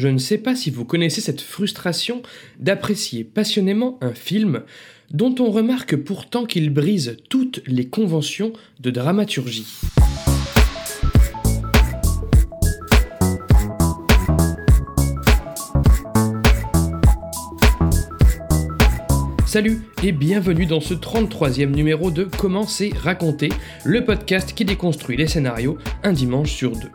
je ne sais pas si vous connaissez cette frustration d'apprécier passionnément un film dont on remarque pourtant qu'il brise toutes les conventions de dramaturgie. Salut et bienvenue dans ce 33e numéro de Comment c'est raconter, le podcast qui déconstruit les scénarios un dimanche sur deux.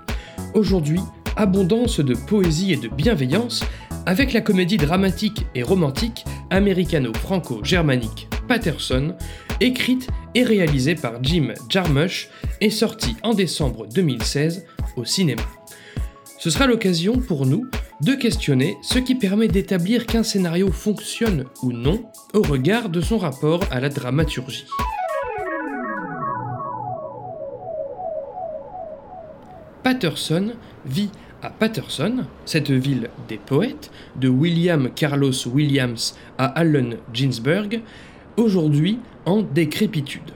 Aujourd'hui, abondance de poésie et de bienveillance avec la comédie dramatique et romantique américano-franco-germanique Patterson, écrite et réalisée par Jim Jarmusch et sortie en décembre 2016 au cinéma. Ce sera l'occasion pour nous de questionner ce qui permet d'établir qu'un scénario fonctionne ou non au regard de son rapport à la dramaturgie. Patterson vit à Patterson, cette ville des poètes, de William Carlos Williams à Allen Ginsberg, aujourd'hui en décrépitude.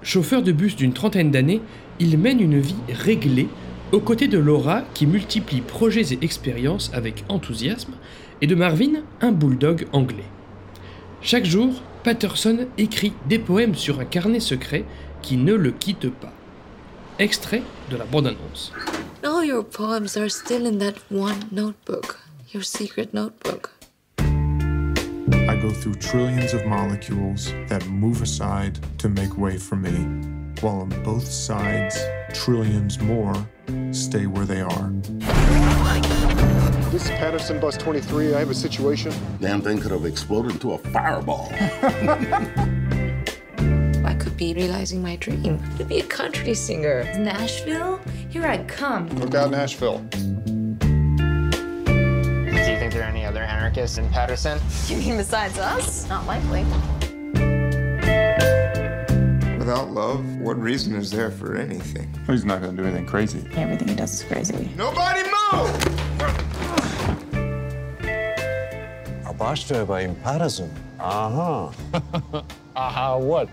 Chauffeur de bus d'une trentaine d'années, il mène une vie réglée aux côtés de Laura qui multiplie projets et expériences avec enthousiasme, et de Marvin, un bulldog anglais. Chaque jour, Patterson écrit des poèmes sur un carnet secret qui ne le quitte pas. Extrait de la bande-annonce. All your poems are still in that one notebook, your secret notebook. I go through trillions of molecules that move aside to make way for me, while on both sides, trillions more stay where they are. This is Patterson Bus 23. I have a situation. Damn thing could have exploded into a fireball. I be realizing my dream to be a country singer. Nashville? Here I come. Look out, Nashville. Do you think there are any other anarchists in Patterson? You mean besides us? Not likely. Without love, what reason is there for anything? He's not going to do anything crazy. Everything he does is crazy. Nobody move! A bus driver in Patterson. Uh-huh. uh-huh, what?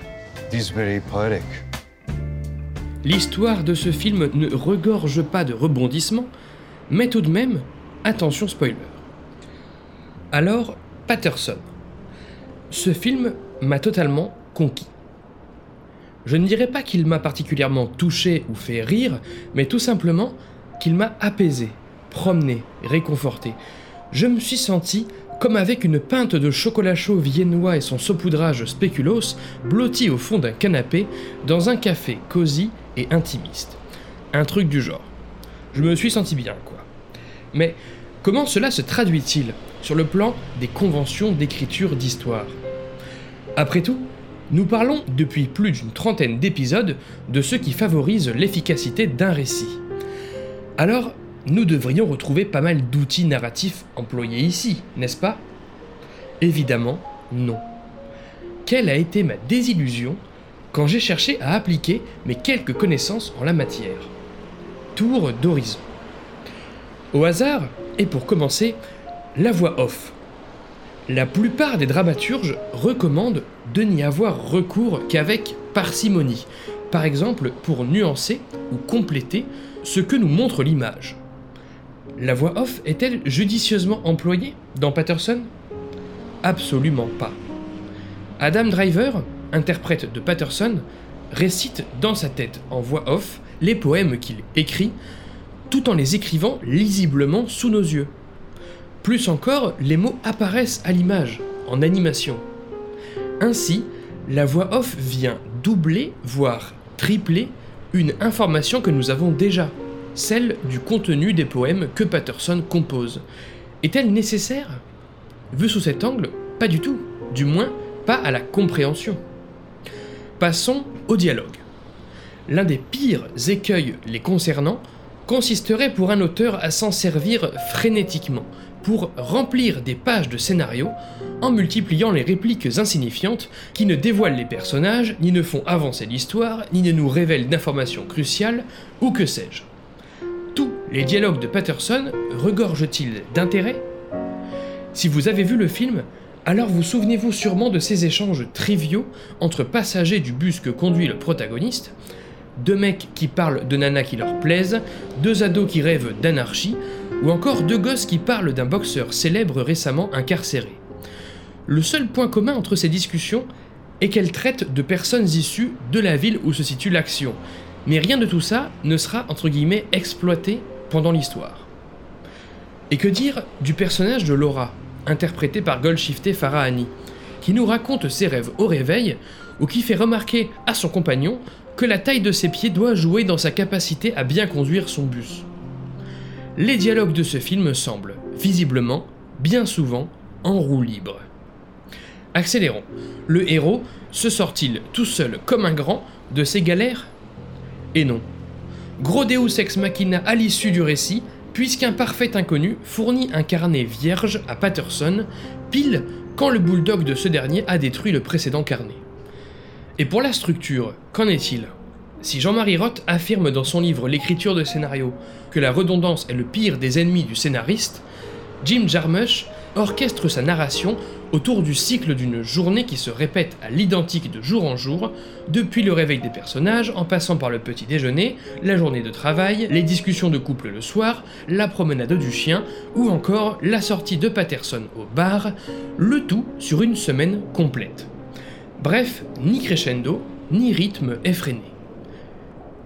L'histoire de ce film ne regorge pas de rebondissements, mais tout de même, attention spoiler. Alors, Patterson. Ce film m'a totalement conquis. Je ne dirais pas qu'il m'a particulièrement touché ou fait rire, mais tout simplement qu'il m'a apaisé, promené, réconforté. Je me suis senti comme avec une pinte de chocolat chaud viennois et son saupoudrage spéculoos blotti au fond d'un canapé dans un café cosy et intimiste. Un truc du genre. Je me suis senti bien, quoi. Mais comment cela se traduit-il sur le plan des conventions d'écriture d'histoire? Après tout, nous parlons depuis plus d'une trentaine d'épisodes de ce qui favorise l'efficacité d'un récit. Alors, nous devrions retrouver pas mal d'outils narratifs employés ici, n'est-ce pas? Évidemment, non. Quelle a été ma désillusion quand j'ai cherché à appliquer mes quelques connaissances en la matière? Tour d'horizon. Au hasard, et pour commencer, la voix off. La plupart des dramaturges recommandent de n'y avoir recours qu'avec parcimonie, par exemple pour nuancer ou compléter ce que nous montre l'image. La voix off est-elle judicieusement employée dans Patterson? Absolument pas. Adam Driver, interprète de Patterson, récite dans sa tête en voix off les poèmes qu'il écrit, tout en les écrivant lisiblement sous nos yeux. Plus encore, les mots apparaissent à l'image, en animation. Ainsi, la voix off vient doubler, voire tripler, une information que nous avons déjà, celle du contenu des poèmes que Patterson compose. Est-elle nécessaire? Vu sous cet angle, pas du tout, du moins pas à la compréhension. Passons au dialogue. L'un des pires écueils les concernant consisterait pour un auteur à s'en servir frénétiquement, pour remplir des pages de scénario en multipliant les répliques insignifiantes qui ne dévoilent les personnages, ni ne font avancer l'histoire, ni ne nous révèlent d'informations cruciales, ou que sais-je. Les dialogues de Patterson regorgent-ils d'intérêt? Si vous avez vu le film, alors vous souvenez-vous sûrement de ces échanges triviaux entre passagers du bus que conduit le protagoniste, deux mecs qui parlent de nanas qui leur plaisent, deux ados qui rêvent d'anarchie, ou encore deux gosses qui parlent d'un boxeur célèbre récemment incarcéré. Le seul point commun entre ces discussions est qu'elles traitent de personnes issues de la ville où se situe l'action, mais rien de tout ça ne sera entre guillemets exploité pendant l'histoire. Et que dire du personnage de Laura, interprété par Golshifteh Farahani, qui nous raconte ses rêves au réveil ou qui fait remarquer à son compagnon que la taille de ses pieds doit jouer dans sa capacité à bien conduire son bus. Les dialogues de ce film semblent, visiblement, bien souvent, en roue libre. Accélérons. Le héros se sort-il tout seul comme un grand de ses galères? Et non. Gros Deus ex machina à l'issue du récit, puisqu'un parfait inconnu fournit un carnet vierge à Patterson, pile quand le bulldog de ce dernier a détruit le précédent carnet. Et pour la structure, qu'en est-il? Si Jean-Marie Roth affirme dans son livre L'écriture de scénario que la redondance est le pire des ennemis du scénariste, Jim Jarmusch orchestre sa narration autour du cycle d'une journée qui se répète à l'identique de jour en jour, depuis le réveil des personnages, en passant par le petit déjeuner, la journée de travail, les discussions de couple le soir, la promenade du chien, ou encore la sortie de Patterson au bar, le tout sur une semaine complète. Bref, ni crescendo, ni rythme effréné.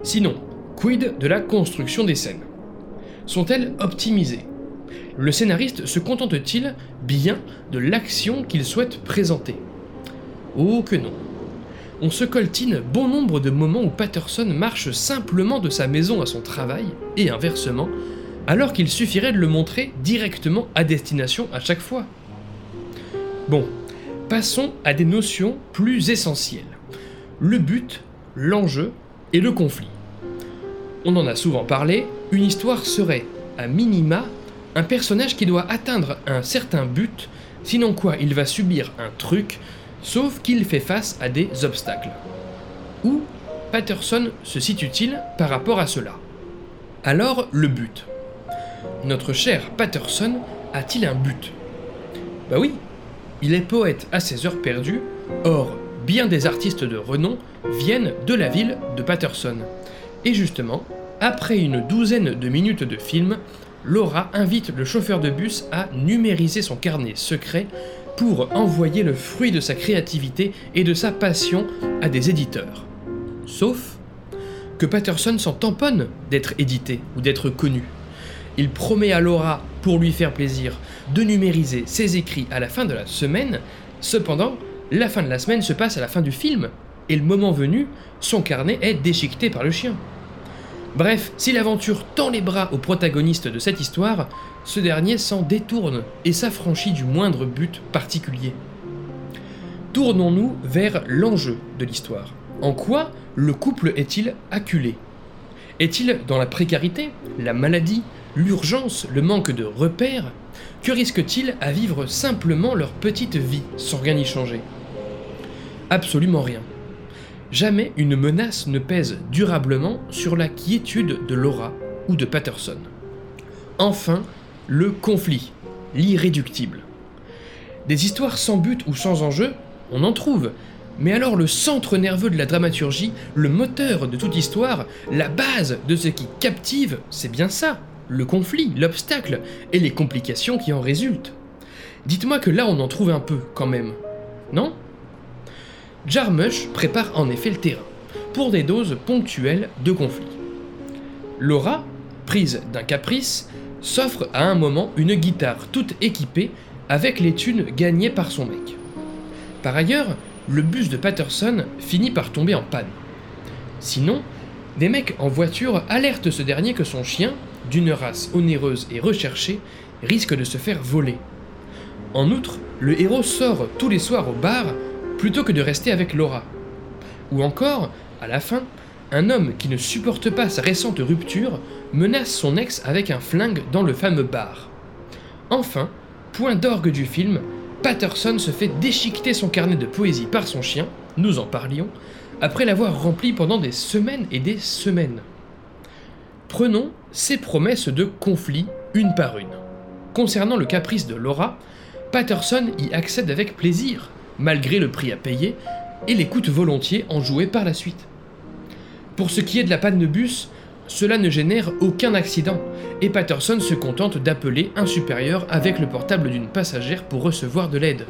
Sinon, quid de la construction des scènes? Sont-elles optimisées? Le scénariste se contente-t-il bien de l'action qu'il souhaite présenter? Oh que non. On se coltine bon nombre de moments où Patterson marche simplement de sa maison à son travail, et inversement, alors qu'il suffirait de le montrer directement à destination à chaque fois. Bon, passons à des notions plus essentielles. Le but, l'enjeu et le conflit. On en a souvent parlé, une histoire serait, à minima, un personnage qui doit atteindre un certain but, sinon quoi il va subir un truc, sauf qu'il fait face à des obstacles. Où Patterson se situe-t-il par rapport à cela? Alors, le but. Notre cher Patterson a-t-il un but? Bah oui, il est poète à ses heures perdues, or, bien des artistes de renom viennent de la ville de Patterson. Et justement, après une douzaine de minutes de film, Laura invite le chauffeur de bus à numériser son carnet secret pour envoyer le fruit de sa créativité et de sa passion à des éditeurs. Sauf que Patterson s'en tamponne d'être édité ou d'être connu. Il promet à Laura, pour lui faire plaisir, de numériser ses écrits à la fin de la semaine, cependant, la fin de la semaine se passe à la fin du film, et le moment venu, son carnet est déchiqueté par le chien. Bref, si l'aventure tend les bras au protagoniste de cette histoire, ce dernier s'en détourne et s'affranchit du moindre but particulier. Tournons-nous vers l'enjeu de l'histoire. En quoi le couple est-il acculé? Est-il dans la précarité, la maladie, l'urgence, le manque de repères? Que risquent-ils à vivre simplement leur petite vie sans rien y changer? Absolument rien. Jamais une menace ne pèse durablement sur la quiétude de Laura ou de Patterson. Enfin, le conflit, l'irréductible. Des histoires sans but ou sans enjeu, on en trouve, mais alors le centre nerveux de la dramaturgie, le moteur de toute histoire, la base de ce qui captive, c'est bien ça, le conflit, l'obstacle et les complications qui en résultent. Dites-moi que là on en trouve un peu quand même, non? Jarmusch prépare en effet le terrain, pour des doses ponctuelles de conflit. Laura, prise d'un caprice, s'offre à un moment une guitare toute équipée avec les thunes gagnées par son mec. Par ailleurs, le bus de Patterson finit par tomber en panne. Sinon, des mecs en voiture alertent ce dernier que son chien, d'une race onéreuse et recherchée, risque de se faire voler. En outre, le héros sort tous les soirs au bar plutôt que de rester avec Laura. Ou encore, à la fin, un homme qui ne supporte pas sa récente rupture menace son ex avec un flingue dans le fameux bar. Enfin, point d'orgue du film, Patterson se fait déchiqueter son carnet de poésie par son chien, nous en parlions, après l'avoir rempli pendant des semaines et des semaines. Prenons ces promesses de conflit une par une. Concernant le caprice de Laura, Patterson y accède avec plaisir, malgré le prix à payer, et l'écoute volontiers en jouer par la suite. Pour ce qui est de la panne de bus, cela ne génère aucun accident, et Patterson se contente d'appeler un supérieur avec le portable d'une passagère pour recevoir de l'aide.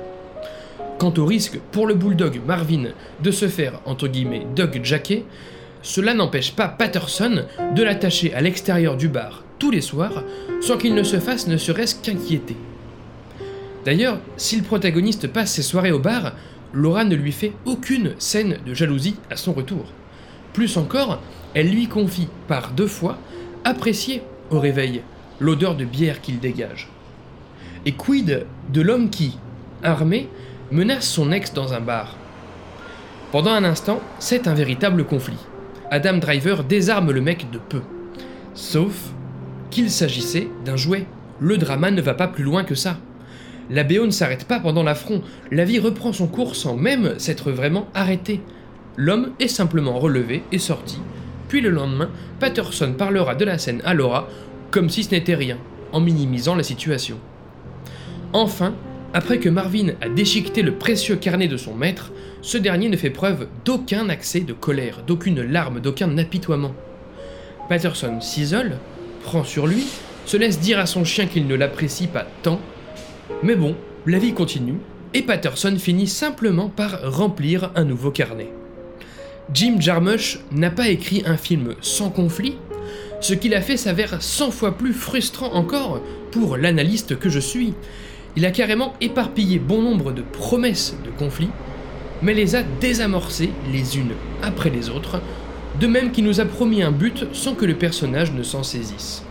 Quant au risque pour le bulldog Marvin de se faire, entre guillemets, dog jacket, cela n'empêche pas Patterson de l'attacher à l'extérieur du bar tous les soirs sans qu'il ne se fasse ne serait-ce qu'inquiéter. D'ailleurs, si le protagoniste passe ses soirées au bar, Laura ne lui fait aucune scène de jalousie à son retour. Plus encore, elle lui confie par deux fois apprécier au réveil l'odeur de bière qu'il dégage. Et quid de l'homme qui, armé, menace son ex dans un bar? Pendant un instant, c'est un véritable conflit. Adam Driver désarme le mec de peu. Sauf qu'il s'agissait d'un jouet. Le drama ne va pas plus loin que ça. La BO ne s'arrête pas pendant l'affront, la vie reprend son cours sans même s'être vraiment arrêtée. L'homme est simplement relevé et sorti, puis le lendemain, Patterson parlera de la scène à Laura comme si ce n'était rien, en minimisant la situation. Enfin, après que Marvin a déchiqueté le précieux carnet de son maître, ce dernier ne fait preuve d'aucun accès de colère, d'aucune larme, d'aucun apitoiement. Patterson s'isole, prend sur lui, se laisse dire à son chien qu'il ne l'apprécie pas tant, mais bon, la vie continue, et Patterson finit simplement par remplir un nouveau carnet. Jim Jarmusch n'a pas écrit un film sans conflit, ce qu'il a fait s'avère 100 fois plus frustrant encore pour l'analyste que je suis. Il a carrément éparpillé bon nombre de promesses de conflits, mais les a désamorcées les unes après les autres, de même qu'il nous a promis un but sans que le personnage ne s'en saisisse.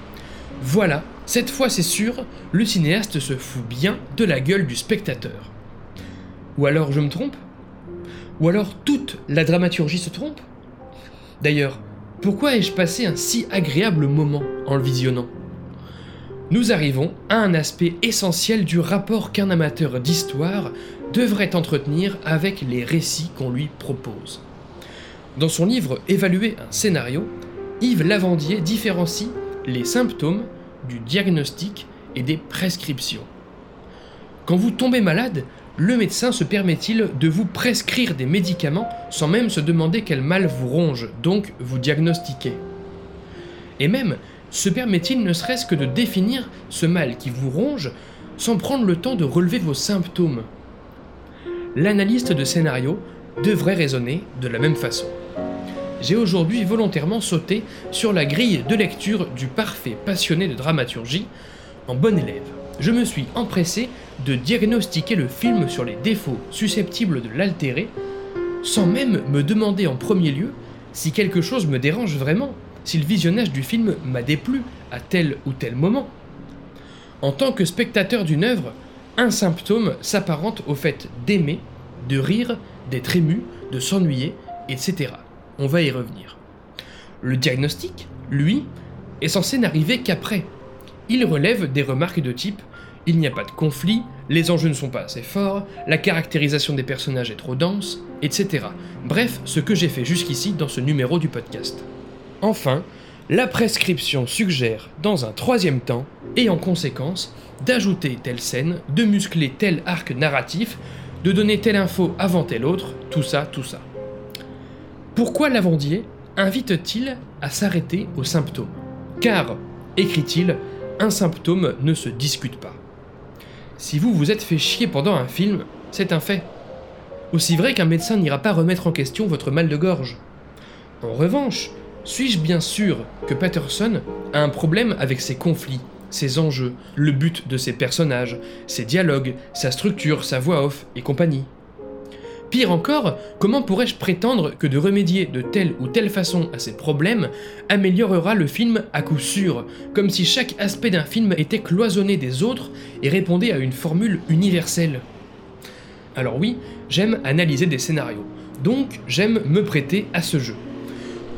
Voilà, cette fois c'est sûr, le cinéaste se fout bien de la gueule du spectateur. Ou alors je me trompe? Ou alors toute la dramaturgie se trompe? D'ailleurs, pourquoi ai-je passé un si agréable moment en le visionnant? Nous arrivons à un aspect essentiel du rapport qu'un amateur d'histoire devrait entretenir avec les récits qu'on lui propose. Dans son livre Évaluer un scénario, Yves Lavandier différencie les symptômes du diagnostic et des prescriptions. Quand vous tombez malade, le médecin se permet-il de vous prescrire des médicaments sans même se demander quel mal vous ronge, donc vous diagnostiquer Et même, se permet-il ne serait-ce que de définir ce mal qui vous ronge sans prendre le temps de relever vos symptômes? L'analyste de scénario devrait raisonner de la même façon. J'ai aujourd'hui volontairement sauté sur la grille de lecture du parfait passionné de dramaturgie en bon élève je me suis empressé de diagnostiquer le film sur les défauts susceptibles de l'altérer, sans même me demander en premier lieu si quelque chose me dérange vraiment, si le visionnage du film m'a déplu à tel ou tel moment. En tant que spectateur d'une œuvre, un symptôme s'apparente au fait d'aimer, de rire, d'être ému, de s'ennuyer, etc. On va y revenir. Le diagnostic, lui, est censé n'arriver qu'après, il relève des remarques de type il n'y a pas de conflit, les enjeux ne sont pas assez forts, la caractérisation des personnages est trop dense, etc. Bref, ce que j'ai fait jusqu'ici dans ce numéro du podcast. Enfin, la prescription suggère, dans un troisième temps, et en conséquence, d'ajouter telle scène, de muscler tel arc narratif, de donner telle info avant telle autre, tout ça, tout ça. Pourquoi Lavandier invite-t-il à s'arrêter aux symptômes Car, écrit-il, un symptôme ne se discute pas. Si vous vous êtes fait chier pendant un film, c'est un fait. Aussi vrai qu'un médecin n'ira pas remettre en question votre mal de gorge. En revanche, suis-je bien sûr que Patterson a un problème avec ses conflits, ses enjeux, le but de ses personnages, ses dialogues, sa structure, sa voix off et compagnie? Pire encore, comment pourrais-je prétendre que de remédier de telle ou telle façon à ces problèmes améliorera le film à coup sûr, comme si chaque aspect d'un film était cloisonné des autres et répondait à une formule universelle? Alors oui, j'aime analyser des scénarios, donc j'aime me prêter à ce jeu.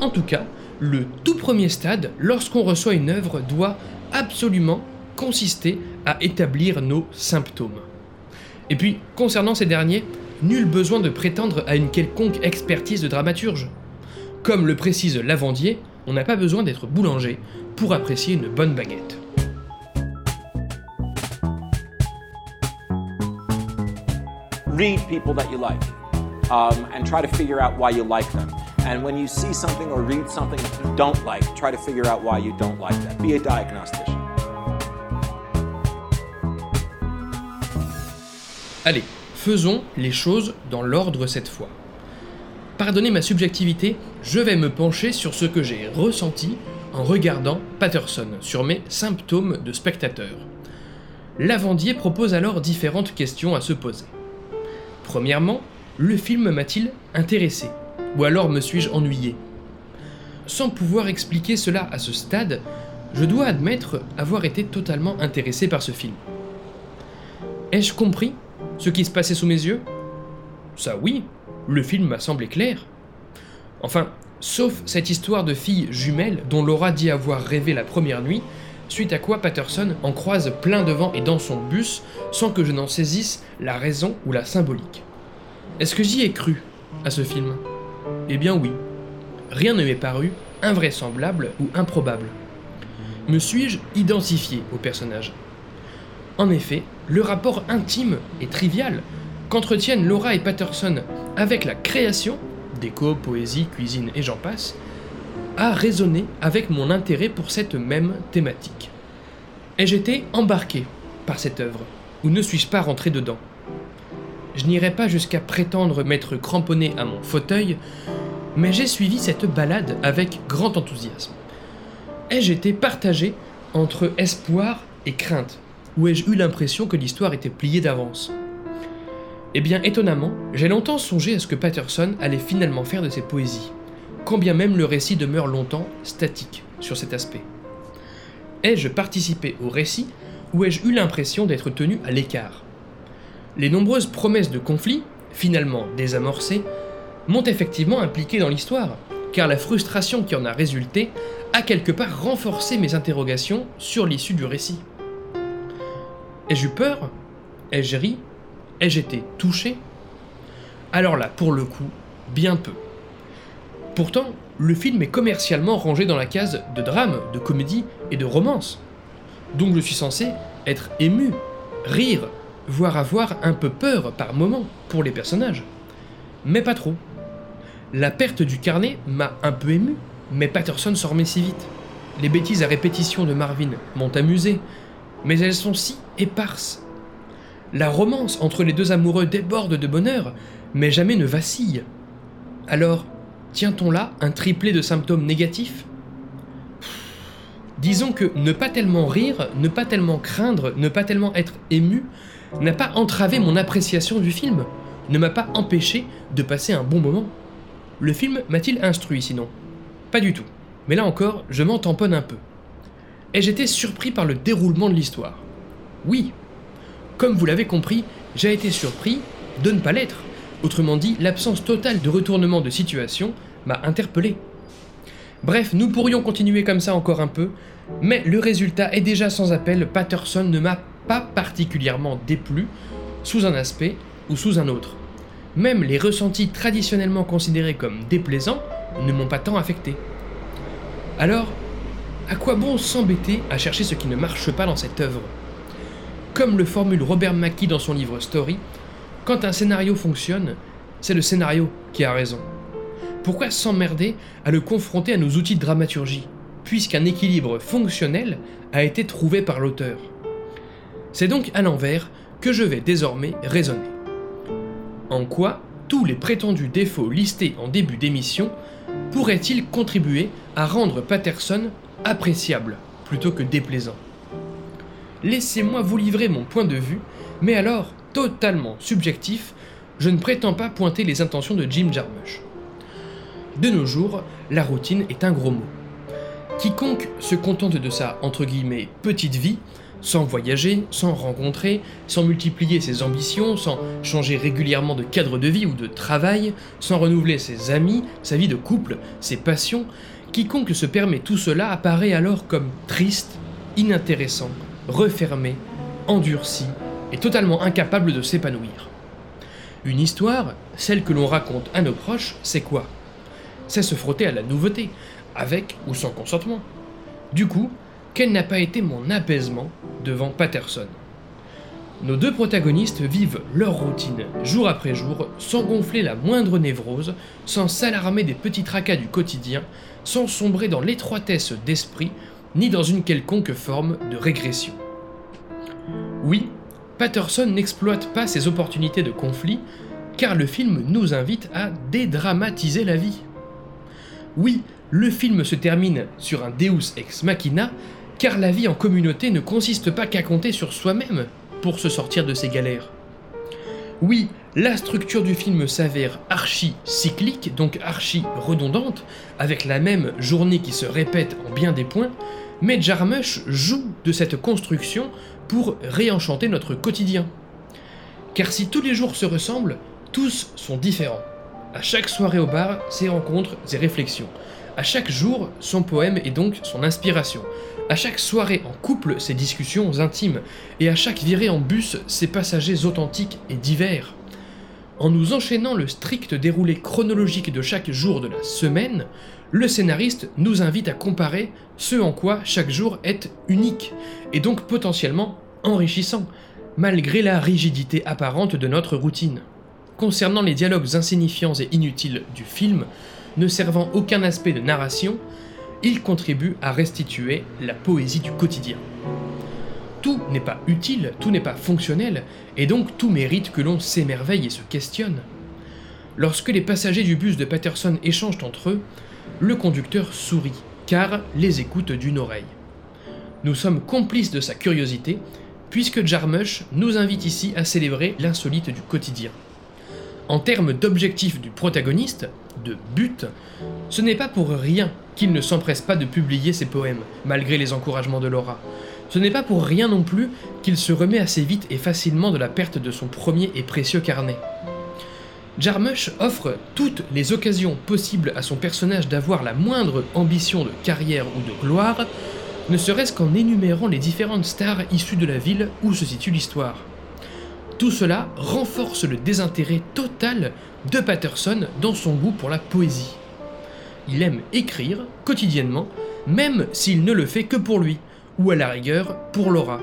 En tout cas, le tout premier stade, lorsqu'on reçoit une œuvre, doit absolument consister à établir nos symptômes. Et puis, concernant ces derniers, nul besoin de prétendre à une quelconque expertise de dramaturge. Comme le précise Lavandier, on n'a pas besoin d'être boulanger pour apprécier une bonne baguette. Read people that you like um, and try to figure out why you like them. And when you see something or read something you don't like, try to figure out why you don't like that. Be a diagnostician. Allez, faisons les choses dans l'ordre cette fois. Pardonnez ma subjectivité, je vais me pencher sur ce que j'ai ressenti en regardant Patterson, sur mes symptômes de spectateur. Lavandier propose alors différentes questions à se poser. Premièrement, le film m'a-t-il intéressé? Ou alors me suis-je ennuyé? Sans pouvoir expliquer cela à ce stade, je dois admettre avoir été totalement intéressé par ce film. Ai-je compris? Ce qui se passait sous mes yeux Ça oui, le film m'a semblé clair. Enfin, sauf cette histoire de fille jumelle dont Laura dit avoir rêvé la première nuit, suite à quoi Patterson en croise plein devant et dans son bus sans que je n'en saisisse la raison ou la symbolique. Est-ce que j'y ai cru à ce film? Eh bien oui. Rien ne m'est paru invraisemblable ou improbable. Me suis-je identifié au personnage? En effet, le rapport intime et trivial qu'entretiennent Laura et Patterson avec la création, déco, poésie, cuisine et j'en passe, a résonné avec mon intérêt pour cette même thématique. Ai-je été embarqué par cette œuvre, ou ne suis-je pas rentré dedans? Je n'irai pas jusqu'à prétendre m'être cramponné à mon fauteuil, mais j'ai suivi cette balade avec grand enthousiasme. Ai-je été partagé entre espoir et crainte, ou ai-je eu l'impression que l'histoire était pliée d'avance Eh bien, étonnamment, j'ai longtemps songé à ce que Patterson allait finalement faire de ses poésies quand bien même le récit demeure longtemps statique sur cet aspect. Ai-je participé au récit ou ai-je eu l'impression d'être tenu à l'écart? Les nombreuses promesses de conflit, finalement désamorcées, m'ont effectivement impliqué dans l'histoire, car la frustration qui en a résulté a quelque part renforcé mes interrogations sur l'issue du récit. Ai-je eu peur? Ai-je ri? Ai-je été touché? Alors là, pour le coup, bien peu. Pourtant, le film est commercialement rangé dans la case de drame, de comédie et de romance. Donc je suis censé être ému, rire, voire avoir un peu peur par moment pour les personnages. Mais pas trop. La perte du carnet m'a un peu ému, mais Patterson s'en remet si vite. Les bêtises à répétition de Marvin m'ont amusé, mais elles sont si éparses. La romance entre les deux amoureux déborde de bonheur, mais jamais ne vacille. Alors, tient-on là un triplé de symptômes négatifs? Disons que ne pas tellement rire, ne pas tellement craindre, ne pas tellement être ému, n'a pas entravé mon appréciation du film, ne m'a pas empêché de passer un bon moment. Le film m'a-t-il instruit sinon? Pas du tout. Mais là encore, je m'en tamponne un peu. Et j'étais surpris par le déroulement de l'histoire. Oui. Comme vous l'avez compris, j'ai été surpris de ne pas l'être. Autrement dit, l'absence totale de retournement de situation m'a interpellé. Bref, nous pourrions continuer comme ça encore un peu, mais le résultat est déjà sans appel, Patterson ne m'a pas particulièrement déplu, sous un aspect ou sous un autre. Même les ressentis traditionnellement considérés comme déplaisants ne m'ont pas tant affecté. Alors, à quoi bon s'embêter à chercher ce qui ne marche pas dans cette œuvre? Comme le formule Robert Mackie dans son livre Story, quand un scénario fonctionne, c'est le scénario qui a raison. Pourquoi s'emmerder à le confronter à nos outils de dramaturgie, puisqu'un équilibre fonctionnel a été trouvé par l'auteur? C'est donc à l'envers que je vais désormais raisonner. En quoi tous les prétendus défauts listés en début d'émission pourraient-ils contribuer à rendre Patterson appréciable plutôt que déplaisant Laissez-moi vous livrer mon point de vue, mais alors totalement subjectif, je ne prétends pas pointer les intentions de Jim Jarmusch. De nos jours, la routine est un gros mot. Quiconque se contente de sa petite vie, sans voyager, sans rencontrer, sans multiplier ses ambitions, sans changer régulièrement de cadre de vie ou de travail, sans renouveler ses amis, sa vie de couple, ses passions, quiconque se permet tout cela apparaît alors comme triste, inintéressant, refermé, endurci et totalement incapable de s'épanouir. Une histoire, celle que l'on raconte à nos proches, c'est quoi? C'est se frotter à la nouveauté, avec ou sans consentement. Du coup, quel n'a pas été mon apaisement devant Patterson? Nos deux protagonistes vivent leur routine jour après jour sans gonfler la moindre névrose, sans s'alarmer des petits tracas du quotidien, sans sombrer dans l'étroitesse d'esprit ni dans une quelconque forme de régression. Oui, Patterson n'exploite pas ses opportunités de conflit, car le film nous invite à dédramatiser la vie. Oui, le film se termine sur un Deus ex machina, car la vie en communauté ne consiste pas qu'à compter sur soi-même pour se sortir de ses galères. Oui, la structure du film s'avère archi cyclique, donc archi redondante, avec la même journée qui se répète en bien des points, mais Jarmusch joue de cette construction pour réenchanter notre quotidien. Car si tous les jours se ressemblent, tous sont différents. À chaque soirée au bar, ses rencontres, ses réflexions. À chaque jour, son poème et donc son inspiration. À chaque soirée en couple, ses discussions intimes. Et à chaque virée en bus, ses passagers authentiques et divers. En nous enchaînant le strict déroulé chronologique de chaque jour de la semaine, le scénariste nous invite à comparer ce en quoi chaque jour est unique, et donc potentiellement enrichissant, malgré la rigidité apparente de notre routine. Concernant les dialogues insignifiants et inutiles du film, ne servant aucun aspect de narration, il contribue à restituer la poésie du quotidien. Tout n'est pas utile, tout n'est pas fonctionnel, et donc tout mérite que l'on s'émerveille et se questionne. Lorsque les passagers du bus de Patterson échangent entre eux, le conducteur sourit, car les écoute d'une oreille. Nous sommes complices de sa curiosité, puisque Jarmusch nous invite ici à célébrer l'insolite du quotidien. En termes d'objectif du protagoniste, de but, ce n'est pas pour rien qu'il ne s'empresse pas de publier ses poèmes, malgré les encouragements de Laura. Ce n'est pas pour rien non plus qu'il se remet assez vite et facilement de la perte de son premier et précieux carnet. Jarmusch offre toutes les occasions possibles à son personnage d'avoir la moindre ambition de carrière ou de gloire, ne serait-ce qu'en énumérant les différentes stars issues de la ville où se situe l'histoire. Tout cela renforce le désintérêt total de Patterson dans son goût pour la poésie. Il aime écrire quotidiennement, même s'il ne le fait que pour lui, ou à la rigueur pour Laura.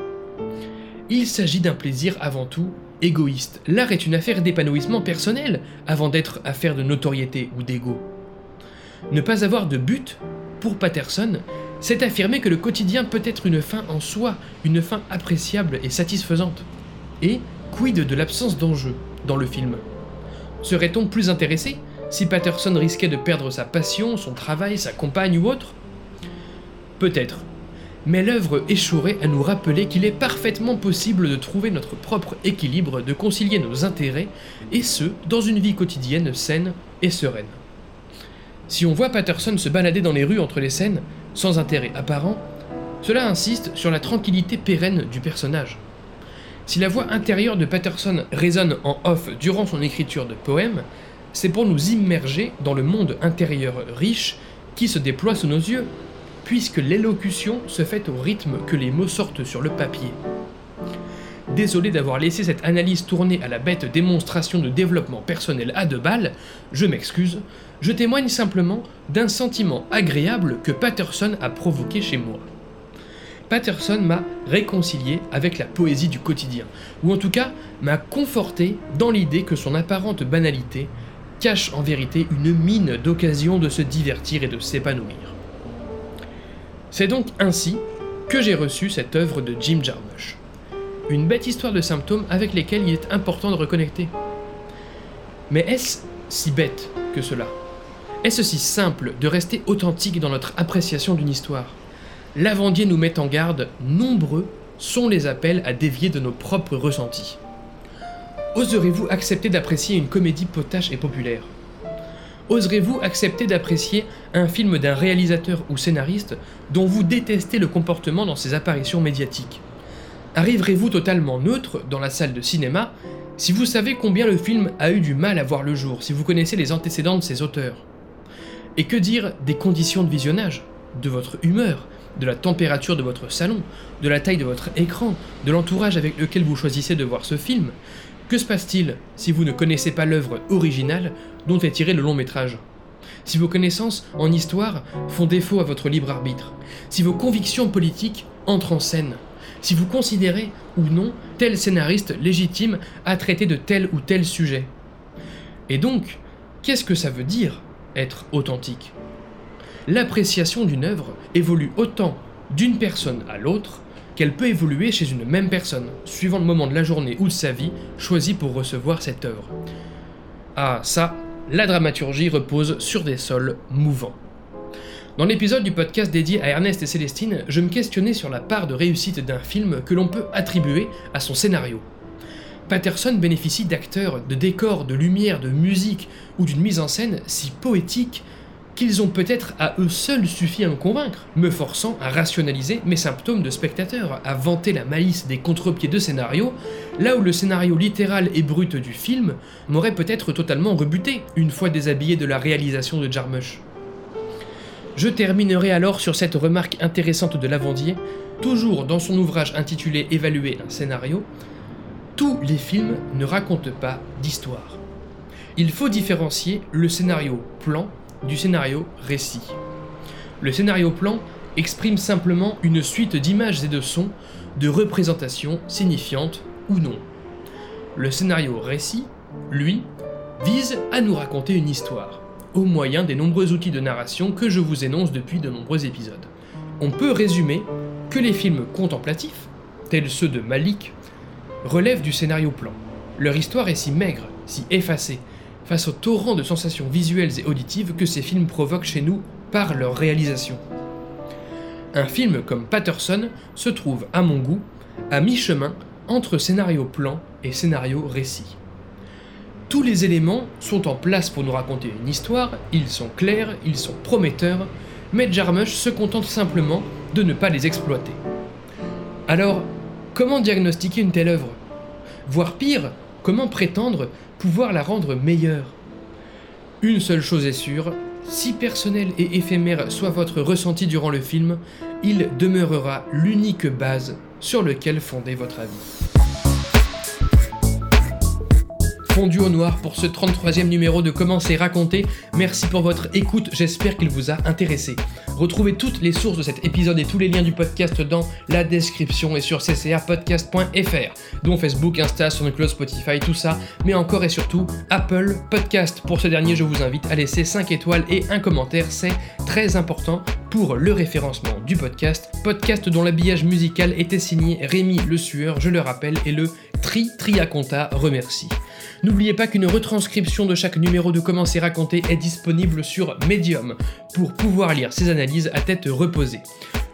Il s'agit d'un plaisir avant tout égoïste. L'art est une affaire d'épanouissement personnel avant d'être affaire de notoriété ou d'ego. Ne pas avoir de but, pour Patterson, c'est affirmer que le quotidien peut être une fin en soi, une fin appréciable et satisfaisante. Et quid de l'absence d'enjeu dans le film? Serait-on plus intéressé si Patterson risquait de perdre sa passion, son travail, sa compagne ou autre? Peut-être, mais l'œuvre échouerait à nous rappeler qu'il est parfaitement possible de trouver notre propre équilibre, de concilier nos intérêts, et ce, dans une vie quotidienne saine et sereine. Si on voit Patterson se balader dans les rues entre les scènes, sans intérêt apparent, cela insiste sur la tranquillité pérenne du personnage. Si la voix intérieure de Patterson résonne en off durant son écriture de poèmes, c'est pour nous immerger dans le monde intérieur riche qui se déploie sous nos yeux, puisque l'élocution se fait au rythme que les mots sortent sur le papier. Désolé d'avoir laissé cette analyse tourner à la bête démonstration de développement personnel à deux balles, je m'excuse, je témoigne simplement d'un sentiment agréable que Patterson a provoqué chez moi. Patterson m'a réconcilié avec la poésie du quotidien, ou en tout cas m'a conforté dans l'idée que son apparente banalité cache en vérité une mine d'occasions de se divertir et de s'épanouir. C'est donc ainsi que j'ai reçu cette œuvre de Jim Jarmusch. Une bête histoire de symptômes avec lesquels il est important de reconnecter. Mais est-ce si bête que cela? Est-ce si simple de rester authentique dans notre appréciation d'une histoire? Lavandier nous met en garde, nombreux sont les appels à dévier de nos propres ressentis. Oserez-vous accepter d'apprécier une comédie potache et populaire? Oserez-vous accepter d'apprécier un film d'un réalisateur ou scénariste dont vous détestez le comportement dans ses apparitions médiatiques? Arriverez-vous totalement neutre dans la salle de cinéma si vous savez combien le film a eu du mal à voir le jour, si vous connaissez les antécédents de ses auteurs? Et que dire des conditions de visionnage, de votre humeur, de la température de votre salon, de la taille de votre écran, de l'entourage avec lequel vous choisissez de voir ce film, que se passe-t-il si vous ne connaissez pas l'œuvre originale dont est tiré le long métrage Si vos connaissances en histoire font défaut à votre libre arbitre Si vos convictions politiques entrent en scène si vous considérez ou non tel scénariste légitime à traiter de tel ou tel sujet. Et donc, qu'est-ce que ça veut dire être authentique? L'appréciation d'une œuvre évolue autant d'une personne à l'autre qu'elle peut évoluer chez une même personne, suivant le moment de la journée ou de sa vie choisi pour recevoir cette œuvre. Ah, ça, la dramaturgie repose sur des sols mouvants. Dans l'épisode du podcast dédié à Ernest et Célestine, je me questionnais sur la part de réussite d'un film que l'on peut attribuer à son scénario. Patterson bénéficie d'acteurs, de décors, de lumière, de musique ou d'une mise en scène si poétique qu'ils ont peut-être à eux seuls suffi à me convaincre, me forçant à rationaliser mes symptômes de spectateur, à vanter la malice des contre-pieds de scénario, là où le scénario littéral et brut du film m'aurait peut-être totalement rebuté, une fois déshabillé de la réalisation de Jarmusch. Je terminerai alors sur cette remarque intéressante de Lavandier, toujours dans son ouvrage intitulé Évaluer un scénario, tous les films ne racontent pas d'histoire. Il faut différencier le scénario plan du scénario récit. Le scénario plan exprime simplement une suite d'images et de sons, de représentations signifiantes ou non. Le scénario récit, lui, vise à nous raconter une histoire, au moyen des nombreux outils de narration que je vous énonce depuis de nombreux épisodes. On peut résumer que les films contemplatifs, tels ceux de Malik, relèvent du scénario plan. Leur histoire est si maigre, si effacée, face au torrent de sensations visuelles et auditives que ces films provoquent chez nous par leur réalisation. Un film comme Patterson se trouve, à mon goût, à mi-chemin entre scénario plan et scénario récit. Tous les éléments sont en place pour nous raconter une histoire, ils sont clairs, ils sont prometteurs, mais Jarmusch se contente simplement de ne pas les exploiter. Alors, comment diagnostiquer une telle œuvre? Voire pire, comment prétendre pouvoir la rendre meilleure. Une seule chose est sûre, si personnel et éphémère soit votre ressenti durant le film, il demeurera l'unique base sur lequel fonder votre avis fondu au noir pour ce 33e numéro de Comment c'est raconté. Merci pour votre écoute, j'espère qu'il vous a intéressé. Retrouvez toutes les sources de cet épisode et tous les liens du podcast dans la description et sur ccrpodcast.fr, dont Facebook, Insta, SoundCloud, Spotify, tout ça, mais encore et surtout Apple Podcast. Pour ce dernier, je vous invite à laisser 5 étoiles et un commentaire, c'est très important pour le référencement du podcast, podcast dont l'habillage musical était signé Rémi Le Sueur, je le rappelle, et le Tri Triaconta remercie. N'oubliez pas qu'une retranscription de chaque numéro de Comment c'est raconté est disponible sur Medium pour pouvoir lire ces analyses à tête reposée.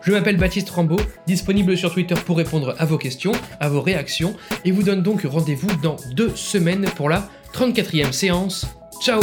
Je m'appelle Baptiste Rambaud, disponible sur Twitter pour répondre à vos questions, à vos réactions, et vous donne donc rendez-vous dans deux semaines pour la 34e séance. Ciao